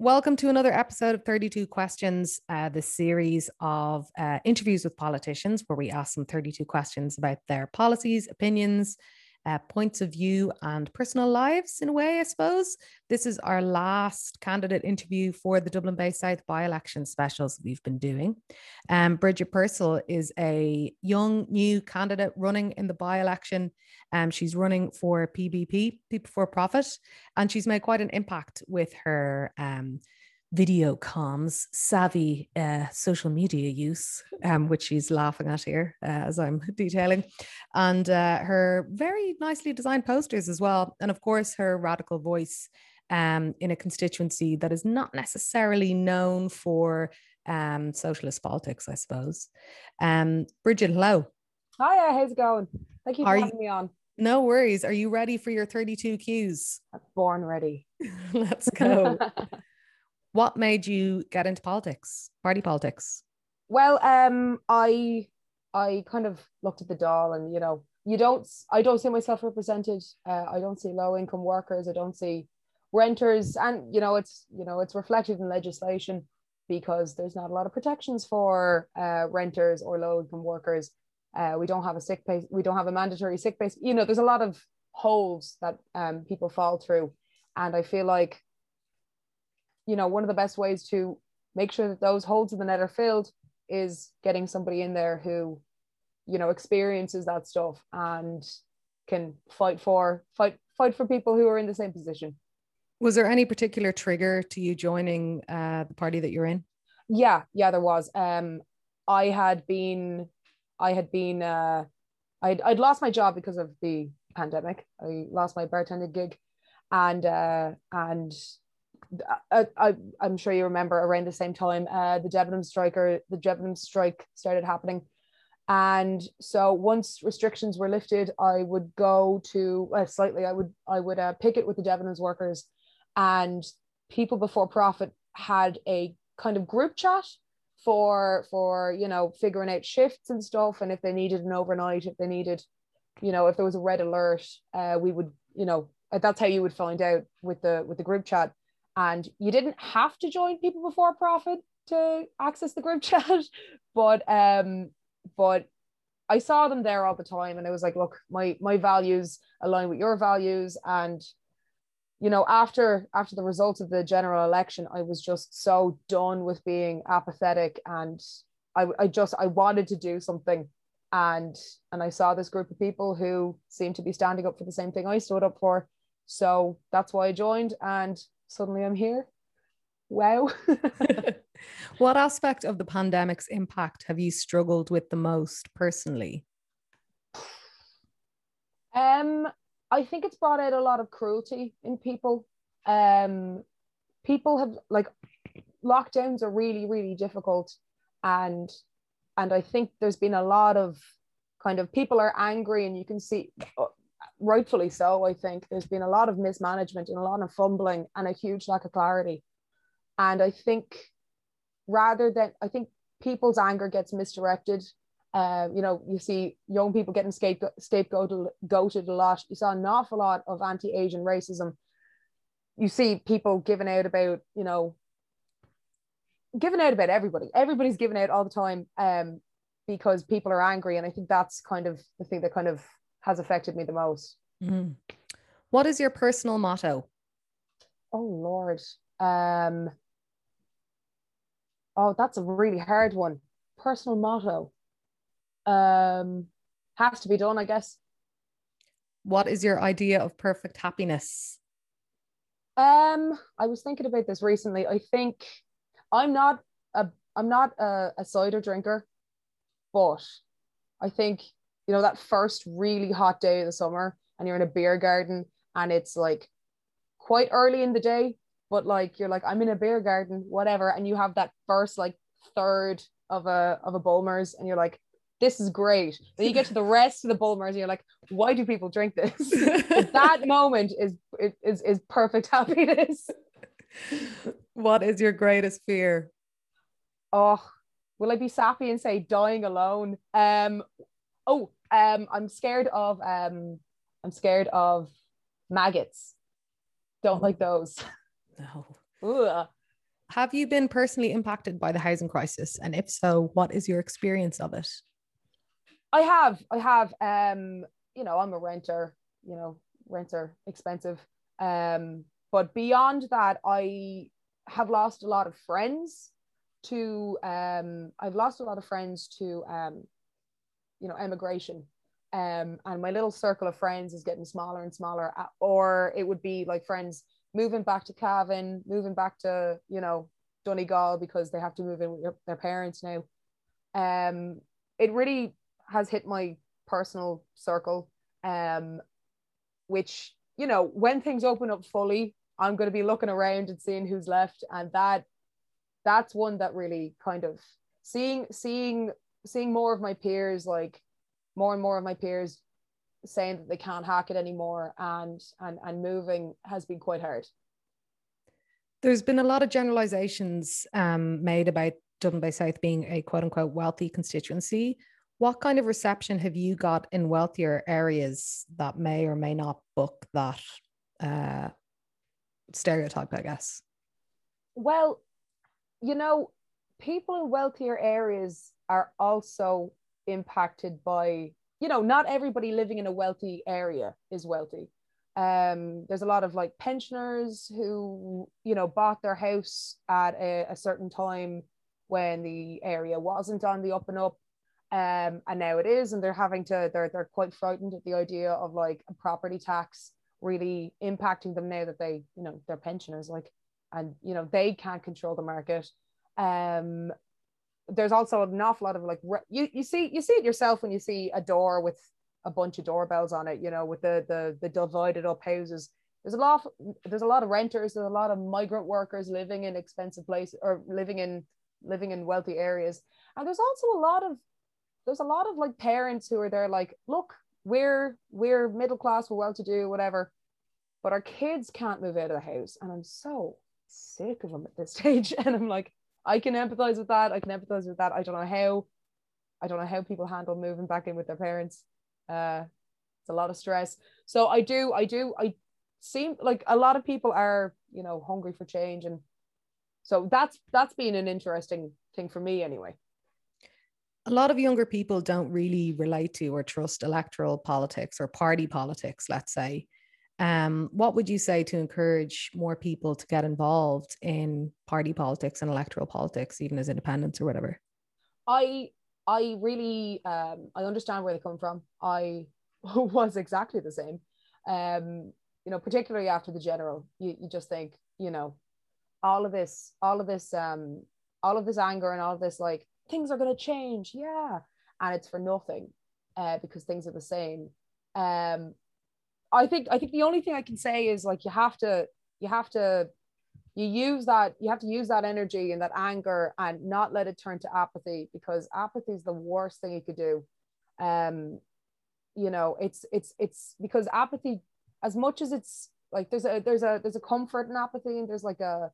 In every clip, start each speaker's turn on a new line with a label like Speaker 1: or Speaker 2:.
Speaker 1: Welcome to another episode of 32 Questions, uh, the series of uh, interviews with politicians where we ask them 32 questions about their policies, opinions, uh, points of view, and personal lives, in a way, I suppose. This is our last candidate interview for the Dublin Bay South by election specials we've been doing. Um, Bridget Purcell is a young, new candidate running in the by election. Um, she's running for PBP, People for Profit, and she's made quite an impact with her. Um, video comms, savvy uh, social media use, um, which she's laughing at here uh, as I'm detailing, and uh, her very nicely designed posters as well. And of course, her radical voice um, in a constituency that is not necessarily known for um, socialist politics, I suppose. Um, Bridget, hello.
Speaker 2: Hiya, how's it going? Thank you for
Speaker 1: Are
Speaker 2: having me on.
Speaker 1: No worries. Are you ready for your 32 Qs?
Speaker 2: Born ready.
Speaker 1: Let's go. what made you get into politics, party politics?
Speaker 2: well, um, I I kind of looked at the Dáil, and you know, you don't. I don't see myself represented. Uh, I don't see low income workers. I don't see renters, and you know, it's you know, it's reflected in legislation because there's not a lot of protections for uh, renters or low income workers. Uh, we don't have a sick pay. We don't have a mandatory sick pay. You know, there's a lot of holes that um, people fall through, and I feel like, you know, one of the best ways to make sure that those holes in the net are filled is getting somebody in there who, you know, experiences that stuff and can fight for fight fight for people who are in the same position.
Speaker 1: Was there any particular trigger to you joining uh, the party that you're in?
Speaker 2: Yeah, yeah, there was. Um, I had been, I had been, uh, I'd I'd lost my job because of the pandemic. I lost my bartending gig, and uh, and I, I I'm sure you remember around the same time, uh, the Debenham striker, the Debenham strike started happening, and so once restrictions were lifted, I would go to uh, slightly. I would I would uh, picket with the Debenhams workers, and people before profit had a kind of group chat for for you know figuring out shifts and stuff, and if they needed an overnight, if they needed, you know, if there was a red alert, uh, we would you know that's how you would find out with the with the group chat and you didn't have to join people before profit to access the group chat but um but i saw them there all the time and it was like look my my values align with your values. And you know after after the results of the general election i was just so done with being apathetic and i, I just i wanted to do something. And and i saw this group of people who seemed to be standing up for the same thing i stood up for. So that's why i joined. And suddenly I'm here. Wow.
Speaker 1: what aspect of the pandemic's impact have you struggled with the most personally?
Speaker 2: Um, I think it's brought out a lot of cruelty in people. Um, people have like lockdowns are really, really difficult, and and I think there's been a lot of kind of people are angry, and you can see rightfully so, I think there's been a lot of mismanagement and a lot of fumbling and a huge lack of clarity. And I think rather than, I think people's anger gets misdirected. Uh, you know, you see young people getting scapegoat, scapegoated a lot. You saw an awful lot of anti-Asian racism. You see people giving out about, you know, giving out about everybody. Everybody's giving out all the time um, because people are angry. And I think that's kind of the thing that kind of has affected me the most.
Speaker 1: Mm-hmm. What is your personal motto?
Speaker 2: Oh Lord. Um oh that's a really hard one. Personal motto. Um has to be done, I guess.
Speaker 1: What is your idea of perfect happiness?
Speaker 2: Um, I was thinking about this recently. I think I'm not a I'm not a, a cider drinker, but I think you know that first really hot day of the summer and you're in a beer garden and it's like quite early in the day but like you're like i'm in a beer garden whatever and you have that first like third of a of a bulmers and you're like this is great. Then you get to the rest of the bulmers and you're like why do people drink this? That moment is is is perfect happiness.
Speaker 1: What is your greatest fear?
Speaker 2: Oh will i be sappy and say dying alone? Um oh um i'm scared of um i'm scared of maggots don't like those
Speaker 1: no
Speaker 2: Ooh.
Speaker 1: have you been personally impacted by the housing crisis? And if so, what is your experience of it?
Speaker 2: I have, I have. Um, you know, I'm a renter. You know, rents are expensive. Um, but beyond that, I have lost a lot of friends to. Um, I've lost a lot of friends to. Um, you know, emigration. Um, and my little circle of friends is getting smaller and smaller. Uh, or it would be like friends moving back to Cavan, moving back to, you know, Donegal because they have to move in with their, their parents now. Um, it really has hit my personal circle, um, which, you know, when things open up fully, I'm going to be looking around and seeing who's left. And that, that's one that really kind of seeing, seeing, seeing more of my peers, like more and more of my peers saying that they can't hack it anymore and and and moving has been quite hard.
Speaker 1: There's been a lot of generalizations um, made about Dublin Bay South being a quote unquote wealthy constituency. What kind of reception have you got in wealthier areas that may or may not book that uh, stereotype i guess?
Speaker 2: Well you know people in wealthier areas are also impacted by you know, not everybody living in a wealthy area is wealthy. Um, there's a lot of like pensioners who, you know, bought their house at a, a certain time when the area wasn't on the up and up. Um, and now it is, and they're having to, they're, they're quite frightened at the idea of like a property tax really impacting them now that they, you know, they're pensioners, like, and, you know, they can't control the market. Um, there's also an awful lot of like you you see you see it yourself when you see a door with a bunch of doorbells on it you know with the the the divided up houses. There's a lot there's a lot of renters there's a lot of migrant workers living in expensive places or living in living in wealthy areas. And there's also a lot of there's a lot of like parents who are there like look we're we're middle class we're well to do whatever but our kids can't move out of the house. And i'm so sick of them at this stage and i'm like I can empathize with that. I can empathize with that. I don't know how. I don't know how people handle moving back in with their parents. Uh, it's a lot of stress. So I do, I do, I seem like a lot of people are, you know, hungry for change, and so that's that's been an interesting thing for me anyway.
Speaker 1: A lot of younger people don't really relate to or trust electoral politics or party politics, let's say. Um, what would you say to encourage more people to get involved in party politics and electoral politics, even as independents or whatever?
Speaker 2: I I really um, I understand where they come from. I was exactly the same. Um, you know, particularly after the general, you, you just think, you know, all of this, all of this, um, all of this anger and all of this like things are gonna change, yeah, and it's for nothing, uh, because things are the same. Um, I think I think the only thing I can say is like you have to you have to you use that you have to use that energy and that anger and not let it turn to apathy because apathy is the worst thing you could do. Um, you know, it's it's it's because apathy, as much as it's like there's a there's a there's a comfort in apathy and there's like a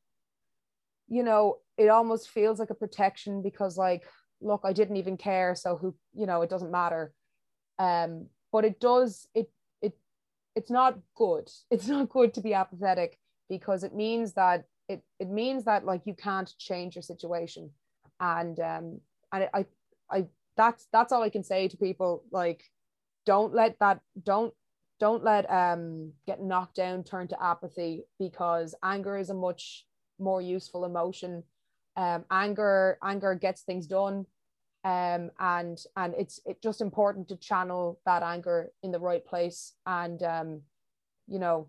Speaker 2: you know it almost feels like a protection because like look i didn't even care so who you know it doesn't matter um but it does it it's not good. It's not good to be apathetic because it means that it, it means that like you can't change your situation. And um and I I that's that's all I can say to people like don't let that don't don't let um get knocked down turn to apathy because anger is a much more useful emotion. Um anger anger gets things done um, and and it's it's just important to channel that anger in the right place and um, you know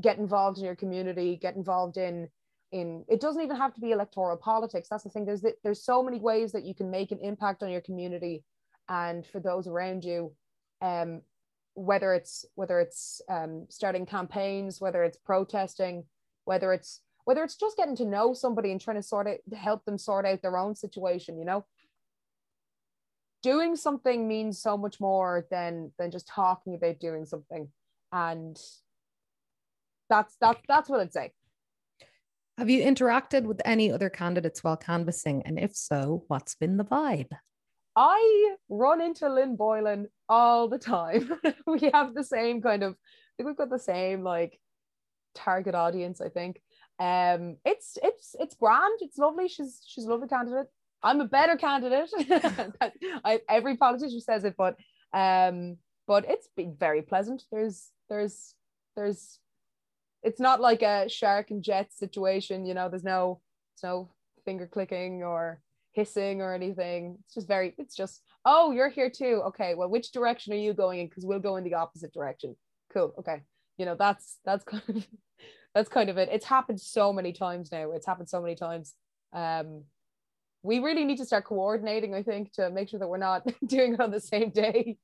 Speaker 2: get involved in your community get involved in in it doesn't even have to be electoral politics. That's the thing. There's there's so many ways that you can make an impact on your community and for those around you um whether it's whether it's um, starting campaigns whether it's protesting whether it's whether it's just getting to know somebody and trying to sort it help them sort out their own situation you know? Doing something means so much more than than just talking about doing something. And that's that's that's what i'd say.
Speaker 1: Have you interacted with any other candidates while canvassing? And if so what's been the vibe?
Speaker 2: I run into lynn boylan all the time. We have the same kind of I think we've got the same like target audience, I think. Um, it's it's it's grand. It's lovely. She's she's a lovely candidate. I'm a better candidate. I, every politician says it, but um, but it's been very pleasant. There's there's there's it's not like a shark and jet situation. You know, there's no there's no finger clicking or hissing or anything. It's just very. It's just oh, you're here too. Okay, well, which direction are you going in? Because we'll go in the opposite direction. Cool. Okay, you know that's that's kind of that's kind of it. It's happened so many times now. It's happened so many times. Um, we really need to start coordinating, I think, to make sure that we're not doing it on the same day.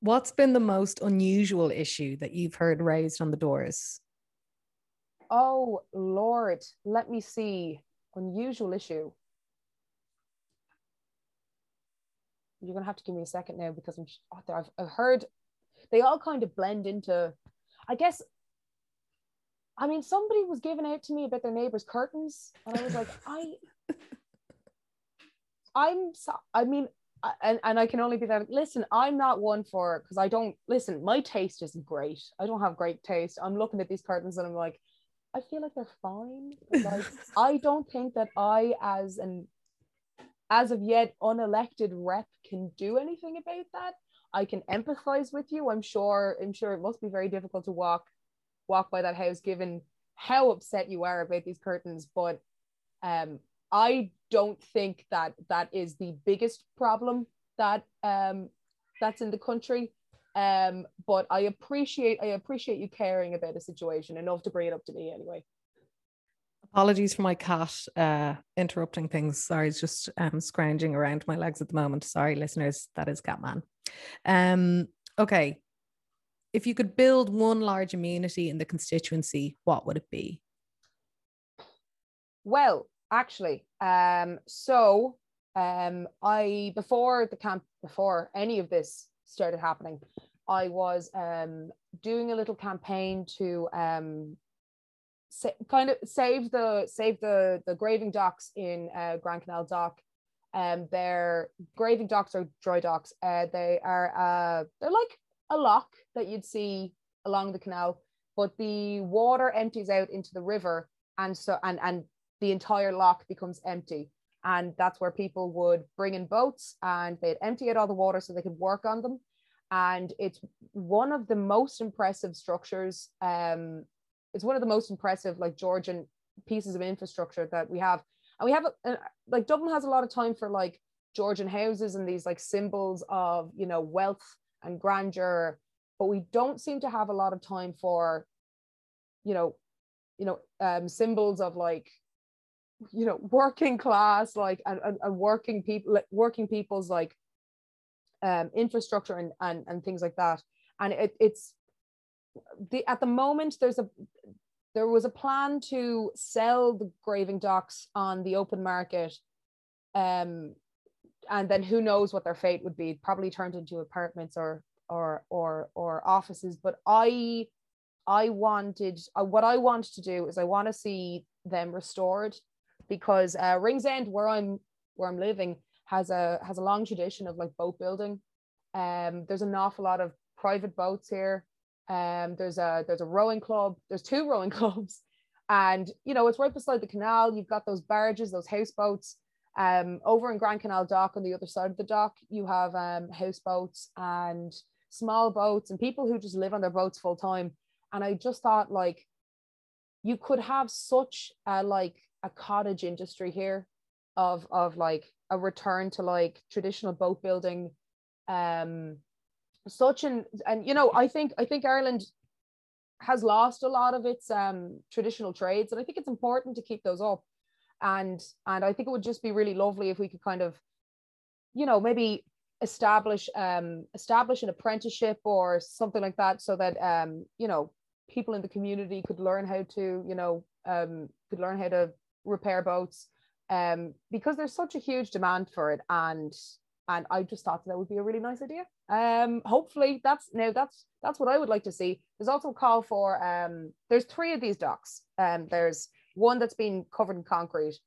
Speaker 1: What's been the most unusual issue that you've heard raised on the doors?
Speaker 2: Oh, Lord, let me see. Unusual issue. You're going to have to give me a second now because I'm, oh, I've, I've heard they all kind of blend into, I guess, I mean, somebody was giving out to me about their neighbor's curtains, and I was like, I, I'm so, I mean, and, and I can only be that. Listen, I'm not one for because I don't listen. My taste isn't great. I don't have great taste. I'm looking at these curtains and I'm like, I feel like they're fine. Like I don't think that I, as an as of yet unelected rep, can do anything about that. I can empathize with you. I'm sure. I'm sure it must be very difficult to walk walk by that house, given how upset you are about these curtains. But um, I don't think that that is the biggest problem that um, that's in the country. Um, but I appreciate I appreciate you caring about a situation enough to bring it up to me anyway.
Speaker 1: Apologies for my cat uh, interrupting things. Sorry, it's just um, scrounging around my legs at the moment. Sorry, listeners, that is Catman. Um, okay. If you could build one large amenity in the constituency, what would it be?
Speaker 2: Well, actually. Um, so um, I before the camp, before any of this started happening, I was um, doing a little campaign to um, sa- kind of save the save the the graving docks in uh, Grand Canal Dock. Um, they're graving docks or dry docks. Uh, they are uh, they're like a lock that you'd see along the canal, but the water empties out into the river, and so and and the entire lock becomes empty. And that's where people would bring in boats and they'd empty out all the water so they could work on them. And it's one of the most impressive structures. Um, it's one of the most impressive, like Georgian pieces of infrastructure that we have. And we have, a, like, Dublin has a lot of time for like Georgian houses and these like symbols of, you know, wealth and grandeur. But we don't seem to have a lot of time for, you know, you know, um, symbols of like you know working class like and, and, and working people working people's like um infrastructure and, and and things like that and it, it's the at the moment there's a there was a plan to sell the graving docks on the open market um and then who knows what their fate would be probably turned into apartments or or or or offices but i i wanted uh, what i want to do is i want to see them restored because uh, Ringsend, where I'm where I'm living, has a has a long tradition of like boat building. Um, there's an awful lot of private boats here. Um, there's a there's a rowing club. There's two rowing clubs, and you know it's right beside the canal. You've got those barges, those houseboats. Um, over in Grand Canal Dock on the other side of the dock, you have um, houseboats and small boats and people who just live on their boats full time. And I just thought like you could have such a like a cottage industry here of of like a return to like traditional boat building um such an and you know i think i think ireland has lost a lot of its um traditional trades and i think it's important to keep those up and and i think it would just be really lovely if we could kind of you know maybe establish um establish an apprenticeship or something like that so that um you know people in the community could learn how to you know um could learn how to repair boats um, because there's such a huge demand for it and and I just thought that would be a really nice idea. Um, hopefully that's now that's that's what I would like to see. There's also a call for um, there's three of these docks. Um, there's one that's been covered in concrete.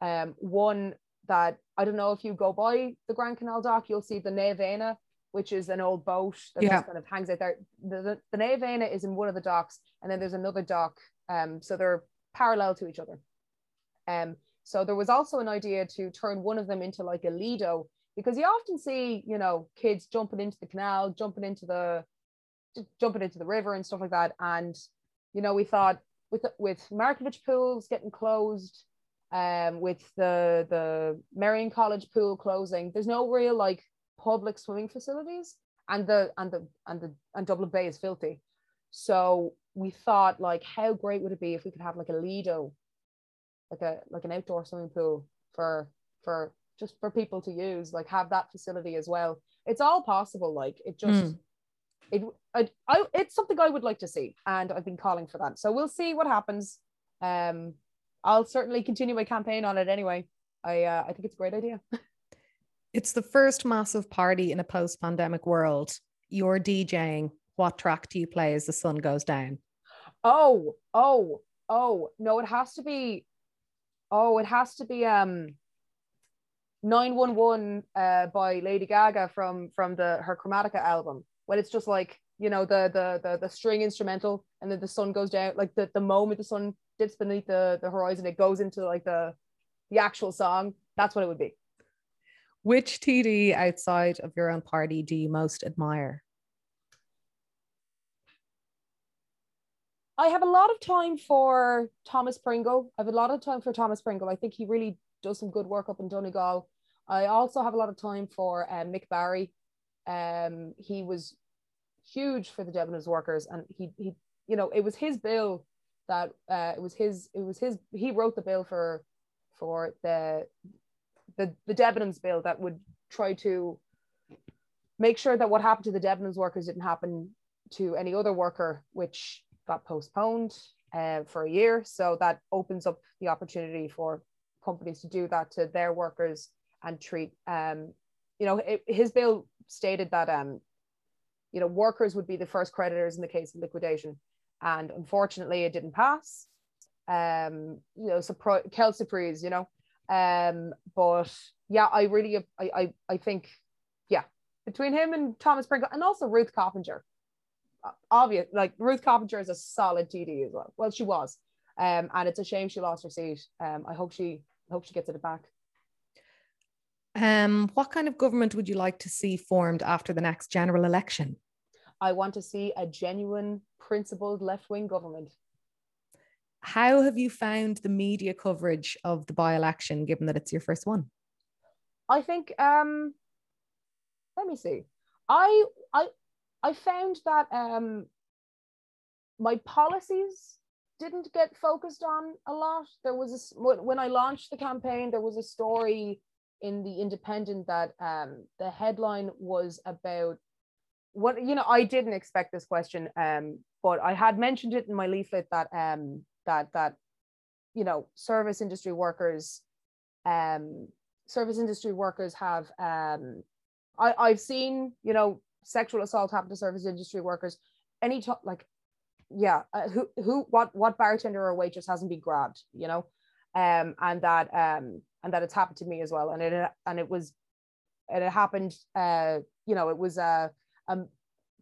Speaker 2: Um, one that I don't know if you go by the Grand Canal dock, you'll see the Naomh Éanna which is an old boat that
Speaker 1: Yeah.
Speaker 2: just kind of hangs out there. The, the, the Naomh Éanna is in one of the docks, and then there's another dock. Um, so they're parallel to each other. Um, so there was also an idea to turn one of them into like a Lido, because you often see, you know, kids jumping into the canal, jumping into the jumping into the river and stuff like that. And you know, we thought with with Markievicz pools getting closed, um, with the the Marian College pool closing, there's no real like public swimming facilities, and the and the and the and Dublin Bay is filthy. So we thought like, how great would it be if we could have like a Lido, like a like an outdoor swimming pool for for just for people to use, like have that facility as well. It's all possible. Like it just.
Speaker 1: Mm.
Speaker 2: It, I, I, it's something I would like to see, and I've been calling for that. So we'll see what happens. Um, I'll certainly continue my campaign on it anyway. I, uh, I think it's a great idea.
Speaker 1: It's the first massive party in a post pandemic world. You're DJing. What track do you play as the sun goes down?
Speaker 2: Oh, oh, oh, no, it has to be, oh, it has to be, um, 911 uh, by Lady Gaga from from the her Chromatica album when it's just like you know the the the, the string instrumental and then the sun goes down like the, the moment the sun dips beneath the, the horizon it goes into like the the actual song that's what it would be
Speaker 1: Which TD outside of your own party do you most admire?
Speaker 2: I have a lot of time for Thomas Pringle. I have a lot of time for Thomas Pringle. I think he really does some good work up in Donegal. I also have a lot of time for um, Mick Barry. Um, he was huge for the Debenhams workers, and he he you know it was his bill that uh, it was his it was his he wrote the bill for for the the the Debenhams bill that would try to make sure that what happened to the Debenhams workers didn't happen to any other worker, which got postponed uh, for a year. So that opens up the opportunity for companies to do that to their workers and treat, um, you know, it, his bill stated that, um, you know, workers would be the first creditors in the case of liquidation. And unfortunately, it didn't pass. Um, you know, surprise, Kel surprise, you know. Um, but yeah, I really, I, I, I think, yeah, between him and Thomas Pringle and also Ruth Coppinger, obvious like Ruth Coppinger is a solid TD as well. Well, she was, um, and it's a shame she lost her seat. Um, I hope she I hope she gets it back.
Speaker 1: Um, what kind of government would you like to see formed after the next general election?
Speaker 2: I want to see a genuine, principled left wing government.
Speaker 1: How have you found the media coverage of the by election, given that it's your first one?
Speaker 2: I think. Um, let me see. I I I found that um, my policies didn't get focused on a lot. There was a when I launched the campaign, there was a story in the Independent that um, the headline was about what you know. I didn't expect this question, um, but I had mentioned it in my leaflet that um, that that you know service industry workers, um, service industry workers have um, I, I've seen you know sexual assault happen to service industry workers any time like yeah uh, who who what what bartender or waitress hasn't been grabbed you know um and that um and that it's happened to me as well. And it and it was it happened uh you know it was a um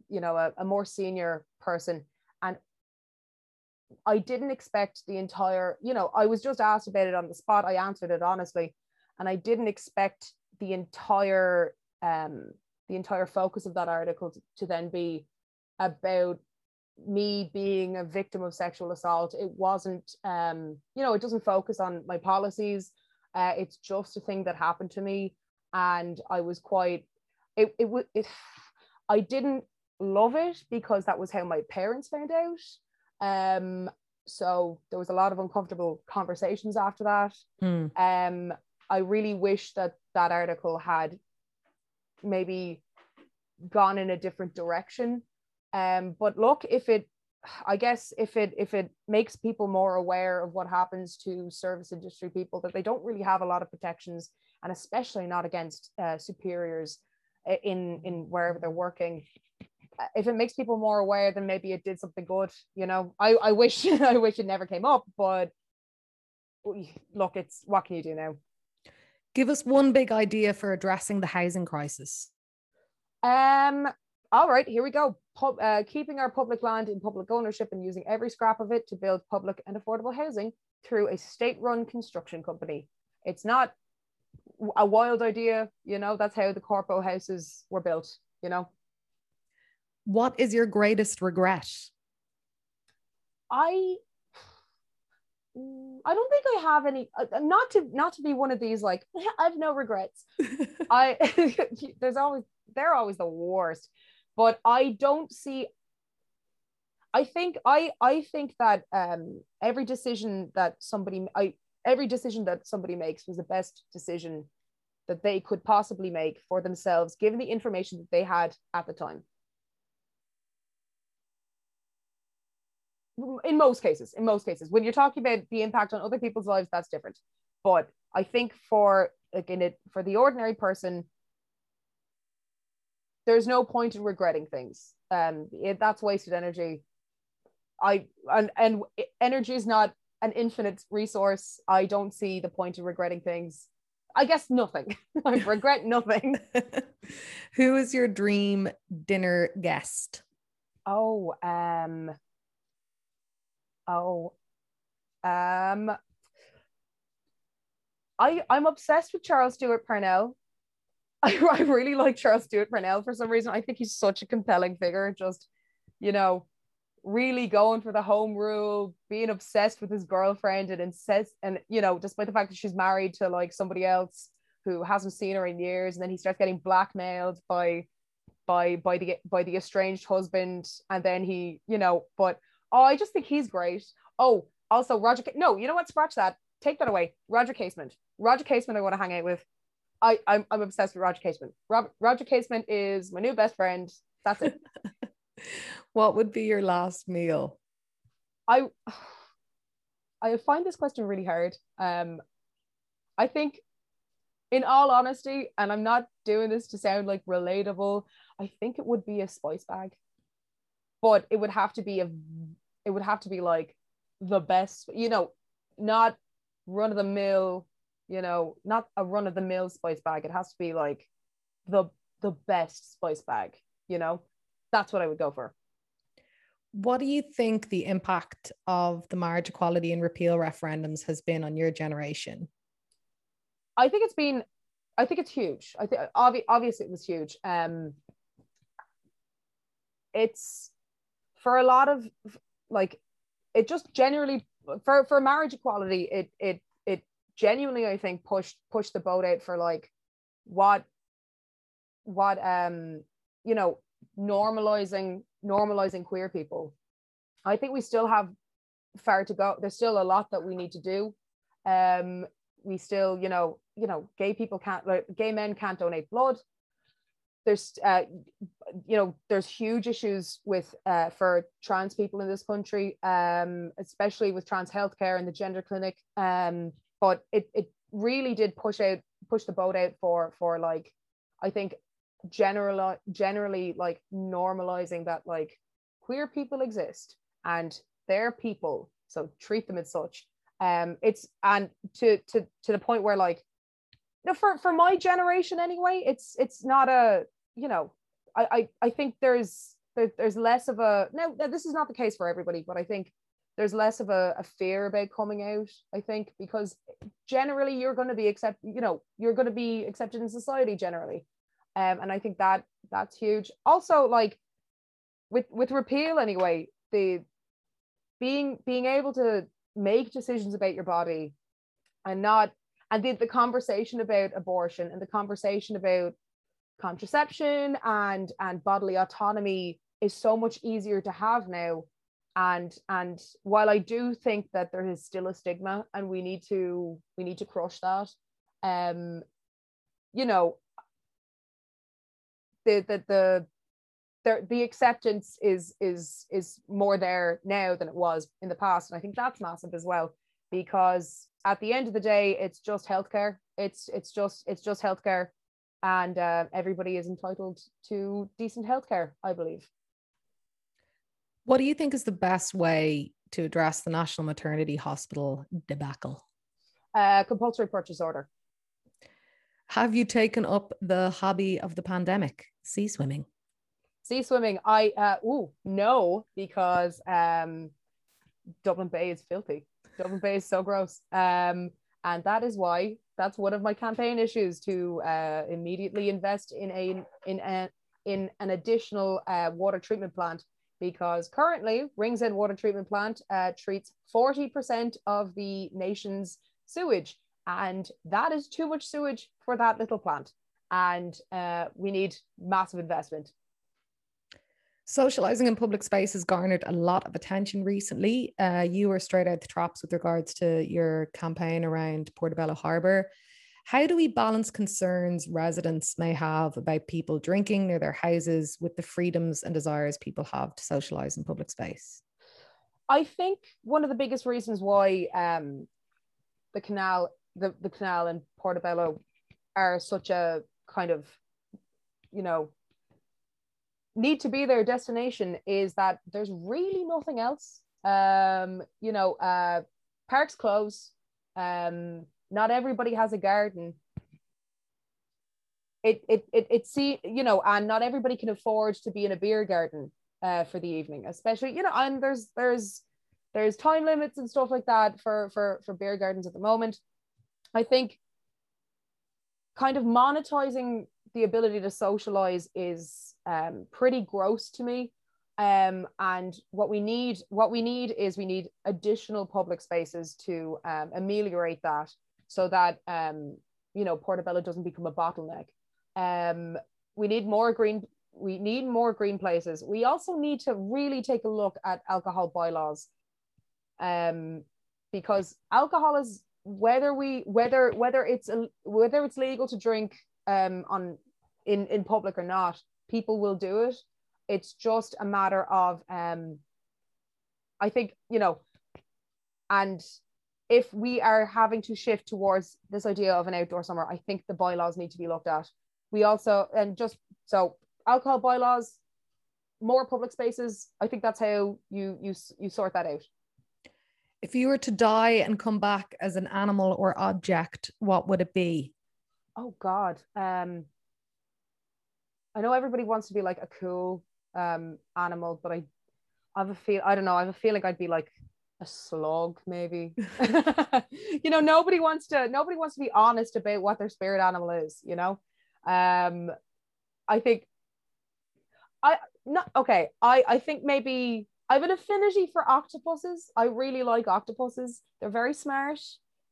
Speaker 2: you know a, a more senior person. And i didn't expect the entire you know i was just asked about it on the spot. I answered it honestly. And i didn't expect the entire um the entire focus of that article to, to then be about me being a victim of sexual assault. It wasn't um you know it doesn't focus on my policies uh, it's just a thing that happened to me and i was quite it it would it i didn't love it because that was how my parents found out. Um so there was a lot of uncomfortable conversations after that.
Speaker 1: Hmm.
Speaker 2: um i really wish that that article had maybe gone in a different direction. Um but look if it i guess if it if it makes people more aware of what happens to service industry people that they don't really have a lot of protections and especially not against uh, superiors in in wherever they're working uh, if it makes people more aware then maybe it did something good you know i i wish i wish it never came up but look it's what can you do now
Speaker 1: Give us one big idea for addressing the housing crisis.
Speaker 2: Um. All right, here we go. Pub, uh, keeping our public land in public ownership and using every scrap of it to build public and affordable housing through a state-run construction company. It's not a wild idea, you know. That's how the corpo houses were built, you know.
Speaker 1: What is your greatest regret?
Speaker 2: I I don't think I have any. Uh, not to not to be one of these like I have no regrets. I there's always they're always the worst, but I don't see. I think I I think that um every decision that somebody I every decision that somebody makes was the best decision that they could possibly make for themselves, given the information that they had at the time. in most cases in most cases when you're talking about the impact on other people's lives that's different but i think for like in it for the ordinary person there's no point in regretting things. Um it, that's wasted energy. I and and energy is not an infinite resource. I don't see the point in regretting things. I guess nothing. I regret nothing.
Speaker 1: Who is your dream dinner guest?
Speaker 2: Oh um Oh, um, I I'm obsessed with Charles Stewart Parnell. I, I really like Charles Stewart Parnell for some reason. I think he's such a compelling figure. Just, you know, really going for the home rule, being obsessed with his girlfriend and insist and you know, despite the fact that she's married to like somebody else who hasn't seen her in years, and then he starts getting blackmailed by by by the by the estranged husband, and then he, you know, but Oh, I just think he's great. Oh, also Roger. No, you know what? Scratch that. Take that away. Roger Casement. Roger Casement. I want to hang out with. I I'm, I'm obsessed with Roger Casement. Rob, Roger Casement is my new best friend. That's it.
Speaker 1: what would be your last meal?
Speaker 2: I I find this question really hard. Um, I think, in all honesty, and I'm not doing this to sound like relatable, I think it would be a spice bag, but it would have to be a it would have to be like the best, you know, not run of the mill, you know, not a run of the mill spice bag. It has to be like the the best spice bag, you know. That's what I would go for.
Speaker 1: What do you think the impact of the marriage equality and repeal referendums has been on your generation?
Speaker 2: I think it's been I think it's huge. I think obvi- obviously it was huge. Um it's for a lot of like it just generally for for marriage equality it it it genuinely i think pushed pushed the boat out for like what what um you know normalizing normalizing queer people. I think we still have far to go. There's still a lot that we need to do. Um we still you know you know gay people can't like gay men can't donate blood. There's uh, you know there's huge issues with uh, for trans people in this country um, especially with trans healthcare and the gender clinic um, but it, it really did push out push the boat out for for like i think general generally like normalizing that like queer people exist and they're people so treat them as such. Um it's and to to to the point where like no, for for my generation anyway, it's it's not a you know, I I, I think there's there, there's less of a no, this is not the case for everybody, but I think there's less of a, a fear about coming out. I think because generally you're going to be accept, you know, you're going to be accepted in society generally, um, and I think that that's huge. Also, like with with repeal anyway, the being being able to make decisions about your body and not and the, the conversation about abortion and the conversation about contraception and and bodily autonomy is so much easier to have now and and while i do think that there is still a stigma and we need to we need to crush that um you know the the the the, the acceptance is is is more there now than it was in the past and i think that's massive as well because at the end of the day, it's just healthcare. It's it's just it's just healthcare, and uh, everybody is entitled to decent healthcare. I believe.
Speaker 1: What do you think is the best way to address the National Maternity Hospital debacle?
Speaker 2: Uh, compulsory purchase order.
Speaker 1: Have you taken up the hobby of the pandemic, sea swimming?
Speaker 2: Sea swimming, I uh oh no, because um Dublin Bay is filthy. Dublin Bay is so gross. Um, and that is why that's one of my campaign issues to uh, immediately invest in a in a in an additional uh, water treatment plant because currently Ringsend Water Treatment Plant uh, treats 40% of the nation's sewage and that is too much sewage for that little plant and uh, we need massive investment
Speaker 1: Socializing in public space has garnered a lot of attention recently. Uh, you were straight out the traps with regards to your campaign around Portobello Harbour. How do we balance concerns residents may have about people drinking near their houses with the freedoms and desires people have to socialize in public space?
Speaker 2: I think one of the biggest reasons why um, the canal, the, the canal and Portobello are such a kind of, you know, need to be their destination is that there's really nothing else. Um, you know, uh, parks close. Um, not everybody has a garden. It it it it see you know, and not everybody can afford to be in a beer garden uh, for the evening, especially you know, and there's there's there's time limits and stuff like that for for for beer gardens at the moment. I think kind of monetizing the ability to socialize is um, pretty gross to me. Um, and what we need, what we need is we need additional public spaces to um, ameliorate that, so that um, you know Portobello doesn't become a bottleneck. Um, we need more green. We need more green places. We also need to really take a look at alcohol bylaws, um, because alcohol is whether we whether whether it's whether it's legal to drink um, on in in public or not, people will do it. It's just a matter of um, I think you know, and if we are having to shift towards this idea of an outdoor summer, I think the bylaws need to be looked at. We also and just so alcohol bylaws, more public spaces. I think that's how you you you sort that out.
Speaker 1: If you were to die and come back as an animal or object, what would it be?
Speaker 2: Oh God. Um I know everybody wants to be like a cool um animal, but I I have a feel I don't know, I have a feeling I'd be like a slug maybe. you know, nobody wants to nobody wants to be honest about what their spirit animal is, you know. Um I think I not okay, I I think maybe I have an affinity for octopuses. I really like octopuses. They're very smart.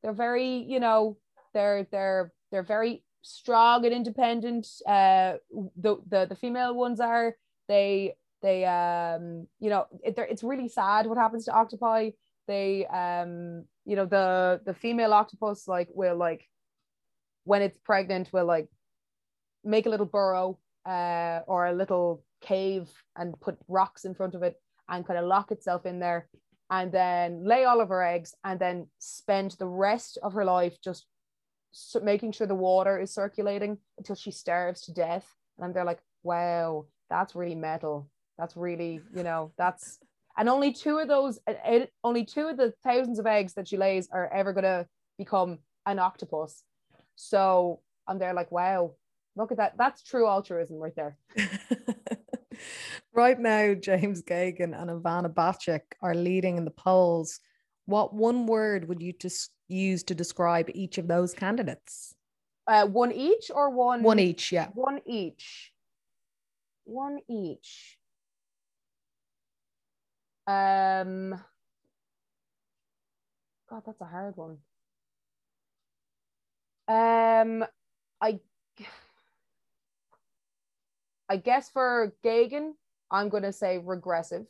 Speaker 2: They're very, you know, they're they're they're very strong and independent. Uh, the the the female ones are they they um you know it, it's really sad what happens to octopi. They um you know the the female octopus like will like when it's pregnant will like make a little burrow uh or a little cave and put rocks in front of it and kind of lock itself in there and then lay all of her eggs and then spend the rest of her life just making sure the water is circulating until she starves to death. And they're like, wow, that's really metal. That's really, you know, that's and only two of those, only two of the thousands of eggs that she lays are ever gonna become an octopus. So and they're like, wow, look at that. That's true altruism right there.
Speaker 1: right now, James Geoghegan and Ivana Bacik are leading in the polls. What one word would you just use to describe each of those candidates?
Speaker 2: Uh, one each or one?
Speaker 1: One each, yeah.
Speaker 2: One each. One each. Um, God, that's a hard one. Um, I, I guess for Geoghegan, I'm going to say regressive.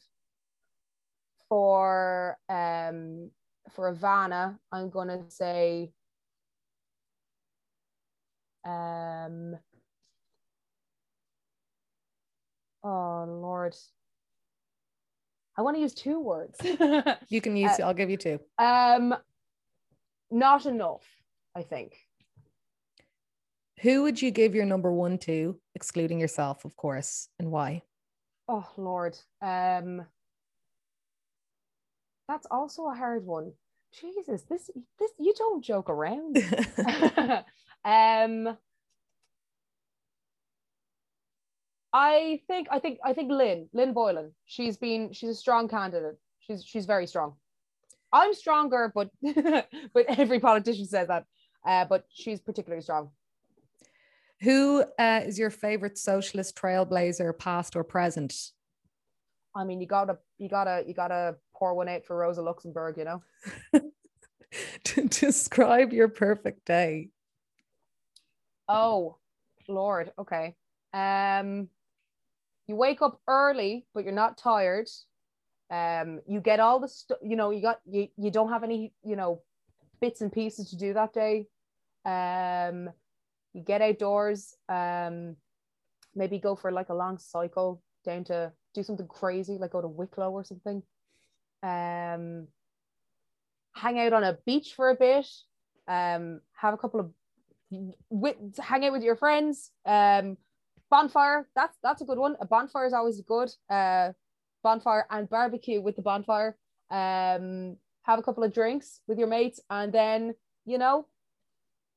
Speaker 2: For um, for Ivana, I'm gonna say um oh lord I want to use two words.
Speaker 1: you can use uh, I'll give you two.
Speaker 2: Um not enough, I think.
Speaker 1: Who would you give your number one to, excluding yourself, of course, and why?
Speaker 2: Oh Lord. Um that's also a hard one. Jesus, this this you don't joke around. um, I think I think I think Lynn Lynn Boylan. She's been she's a strong candidate. She's she's very strong. I'm stronger, but but every politician says that. Uh, but she's particularly strong.
Speaker 1: Who uh, is your favorite socialist trailblazer, past or present?
Speaker 2: I mean, you gotta you gotta you gotta pour one out for Rosa Luxemburg, you know.
Speaker 1: to Describe your perfect day.
Speaker 2: Oh, Lord. Okay. Um, you wake up early, but you're not tired. Um, you get all the stuff. You know, you got you. You don't have any. You know, bits and pieces to do that day. Um, you get outdoors. Um, maybe go for like a long cycle down to do something crazy, like go to Wicklow or something. Um, hang out on a beach for a bit. Um, have a couple of with hang out with your friends. Um, bonfire. That's that's a good one. A bonfire is always good. Uh, bonfire and barbecue with the bonfire. Um, have a couple of drinks with your mates, and then you know,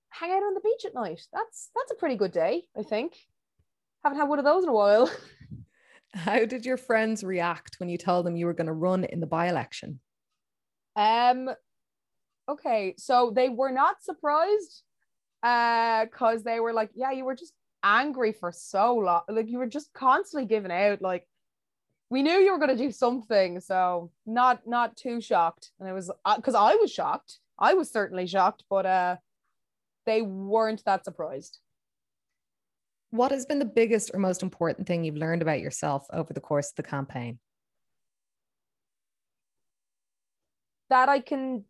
Speaker 2: hang out on the beach at night. That's that's a pretty good day, I think. Haven't had one of those in a while.
Speaker 1: How did your friends react when you told them you were going to run in the by-election?
Speaker 2: Um okay, so they were not surprised uh because they were like, yeah, you were just angry for so long. Like you were just constantly giving out like we knew you were going to do something, so not not too shocked. And it was because uh, I was shocked. I was certainly shocked, but uh they weren't that surprised.
Speaker 1: What has been the biggest or most important thing you've learned about yourself over the course of the campaign?
Speaker 2: That I can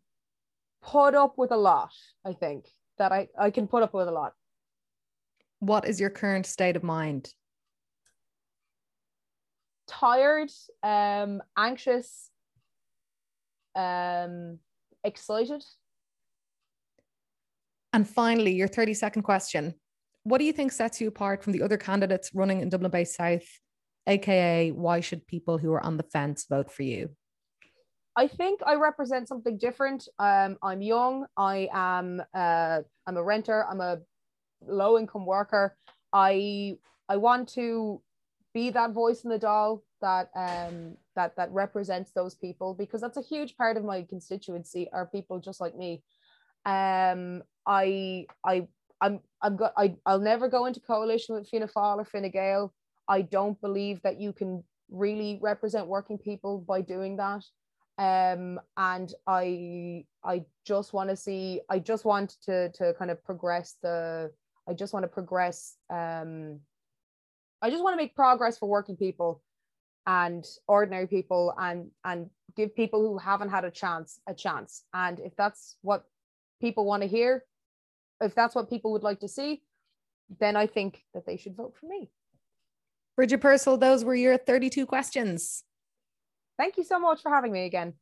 Speaker 2: put up with a lot, I think. That I, I can put up with a lot.
Speaker 1: What is your current state of mind?
Speaker 2: Tired, um, anxious, um, excited.
Speaker 1: And finally, your 30 second question what do you think sets you apart from the other candidates running in Dublin Bay South? AKA, why should people who are on the fence vote for you?
Speaker 2: I think I represent something different. Um, I'm young. I am. Uh, I'm a renter. I'm a low income worker. I I want to be that voice in the Dáil that um that that represents those people because that's a huge part of my constituency are people just like me. Um, I I I'm I'm go- I I'll never go into coalition with Fianna Fáil or Fine Gael. I don't believe that you can really represent working people by doing that. Um, and I I just want to see I just want to to kind of progress the I just want to progress um I just want to make progress for working people and ordinary people and and give people who haven't had a chance a chance and if that's what people want to hear if that's what people would like to see, then I think that they should vote for me.
Speaker 1: Bridget Purcell, those were your 32 questions.
Speaker 2: Thank you so much for having me again.